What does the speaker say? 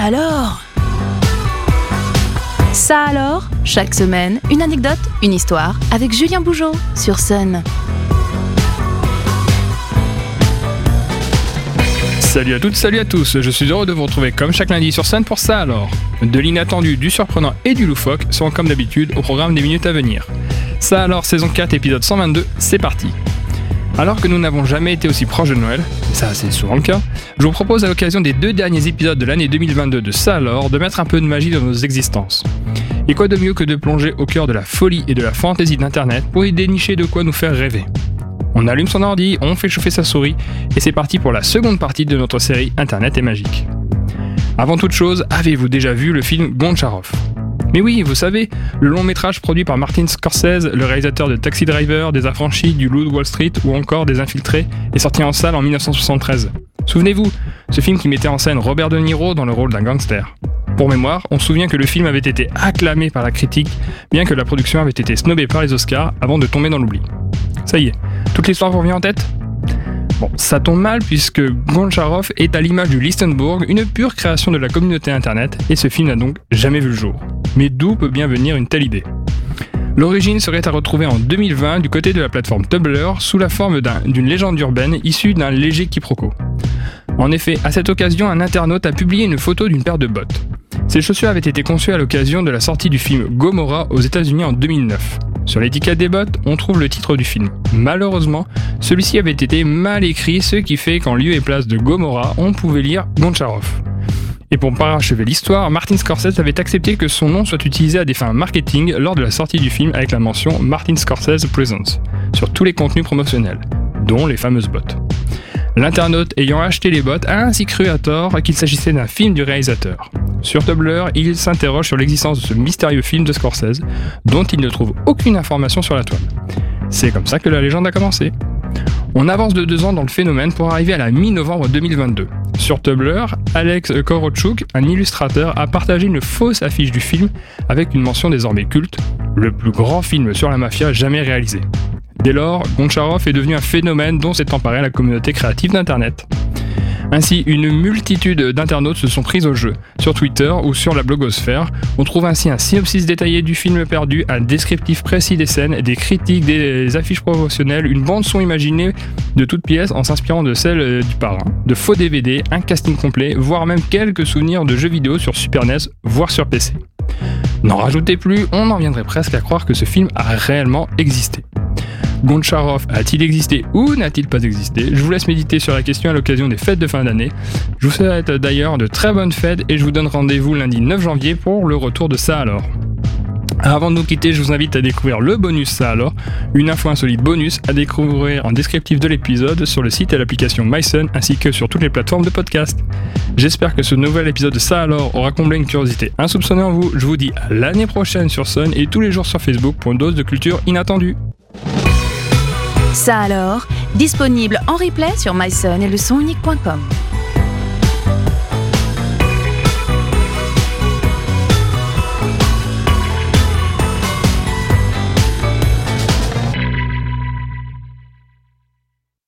alors? Ça alors? Chaque semaine, une anecdote, une histoire avec Julien Bougeot sur Sun. Salut à toutes, salut à tous, je suis heureux de vous retrouver comme chaque lundi sur Sun pour ça alors. De l'inattendu, du surprenant et du loufoque sont comme d'habitude au programme des minutes à venir. Ça alors, saison 4, épisode 122, c'est parti. Alors que nous n'avons jamais été aussi proches de Noël, et ça c'est souvent le cas, je vous propose à l'occasion des deux derniers épisodes de l'année 2022 de ça alors de mettre un peu de magie dans nos existences. Et quoi de mieux que de plonger au cœur de la folie et de la fantaisie d'Internet pour y dénicher de quoi nous faire rêver. On allume son ordi, on fait chauffer sa souris, et c'est parti pour la seconde partie de notre série Internet est magique. Avant toute chose, avez-vous déjà vu le film Goncharov? Mais oui, vous savez, le long métrage produit par Martin Scorsese, le réalisateur de Taxi Driver, des Affranchis, du Loup Wall Street ou encore des Infiltrés, est sorti en salle en 1973. Souvenez-vous, ce film qui mettait en scène Robert De Niro dans le rôle d'un gangster. Pour mémoire, on se souvient que le film avait été acclamé par la critique, bien que la production avait été snobée par les Oscars avant de tomber dans l'oubli. Ça y est, toute l'histoire vous revient en tête? Bon, ça tombe mal puisque Goncharov est à l'image du Listenburg, une pure création de la communauté internet, et ce film n'a donc jamais vu le jour. Mais d'où peut bien venir une telle idée? L'origine serait à retrouver en 2020 du côté de la plateforme Tumblr sous la forme d'une légende urbaine issue d'un léger quiproquo. En effet, à cette occasion, un internaute a publié une photo d'une paire de bottes. Ces chaussures avaient été conçues à l'occasion de la sortie du film Gomorrah aux États-Unis en 2009. Sur l'étiquette des bottes, on trouve le titre du film. Malheureusement, celui-ci avait été mal écrit, ce qui fait qu'en lieu et place de Gomorrah, on pouvait lire Goncharov. Et pour parachever l'histoire, Martin Scorsese avait accepté que son nom soit utilisé à des fins marketing lors de la sortie du film avec la mention Martin Scorsese Presents sur tous les contenus promotionnels, dont les fameuses bottes. L'internaute ayant acheté les bottes a ainsi cru à tort qu'il s'agissait d'un film du réalisateur. Sur Tumblr, il s'interroge sur l'existence de ce mystérieux film de Scorsese, dont il ne trouve aucune information sur la toile. C'est comme ça que la légende a commencé. On avance de deux ans dans le phénomène pour arriver à la mi-novembre 2022. Sur Tumblr, Alex Korochuk, un illustrateur, a partagé une fausse affiche du film avec une mention désormais culte, le plus grand film sur la mafia jamais réalisé. Dès lors, Goncharov est devenu un phénomène dont s'est emparée la communauté créative d'Internet. Ainsi, une multitude d'internautes se sont pris au jeu. Sur Twitter ou sur la blogosphère, on trouve ainsi un synopsis détaillé du film perdu, un descriptif précis des scènes, des critiques, des affiches promotionnelles, une bande-son imaginée de toutes pièces en s'inspirant de celle du parrain, de faux DVD, un casting complet, voire même quelques souvenirs de jeux vidéo sur Super NES, voire sur PC. N'en rajoutez plus, on en viendrait presque à croire que ce film a réellement existé. Goncharov a-t-il existé ou n'a-t-il pas existé? Je vous laisse méditer sur la question à l'occasion des fêtes de fin d'année. Je vous souhaite d'ailleurs de très bonnes fêtes et je vous donne rendez-vous lundi 9 janvier pour le retour de ça. Avant de nous quitter, je vous invite à découvrir le bonus Ça une info insolite bonus à découvrir en descriptif de l'épisode sur le site et l'application MySun ainsi que sur toutes les plateformes de podcast. J'espère que ce nouvel épisode de Ça aura comblé une curiosité insoupçonnée en vous. Je vous dis à l'année prochaine sur Sun et tous les jours sur Facebook pour une dose de culture inattendue. Ça alors, disponible en replay sur myson et le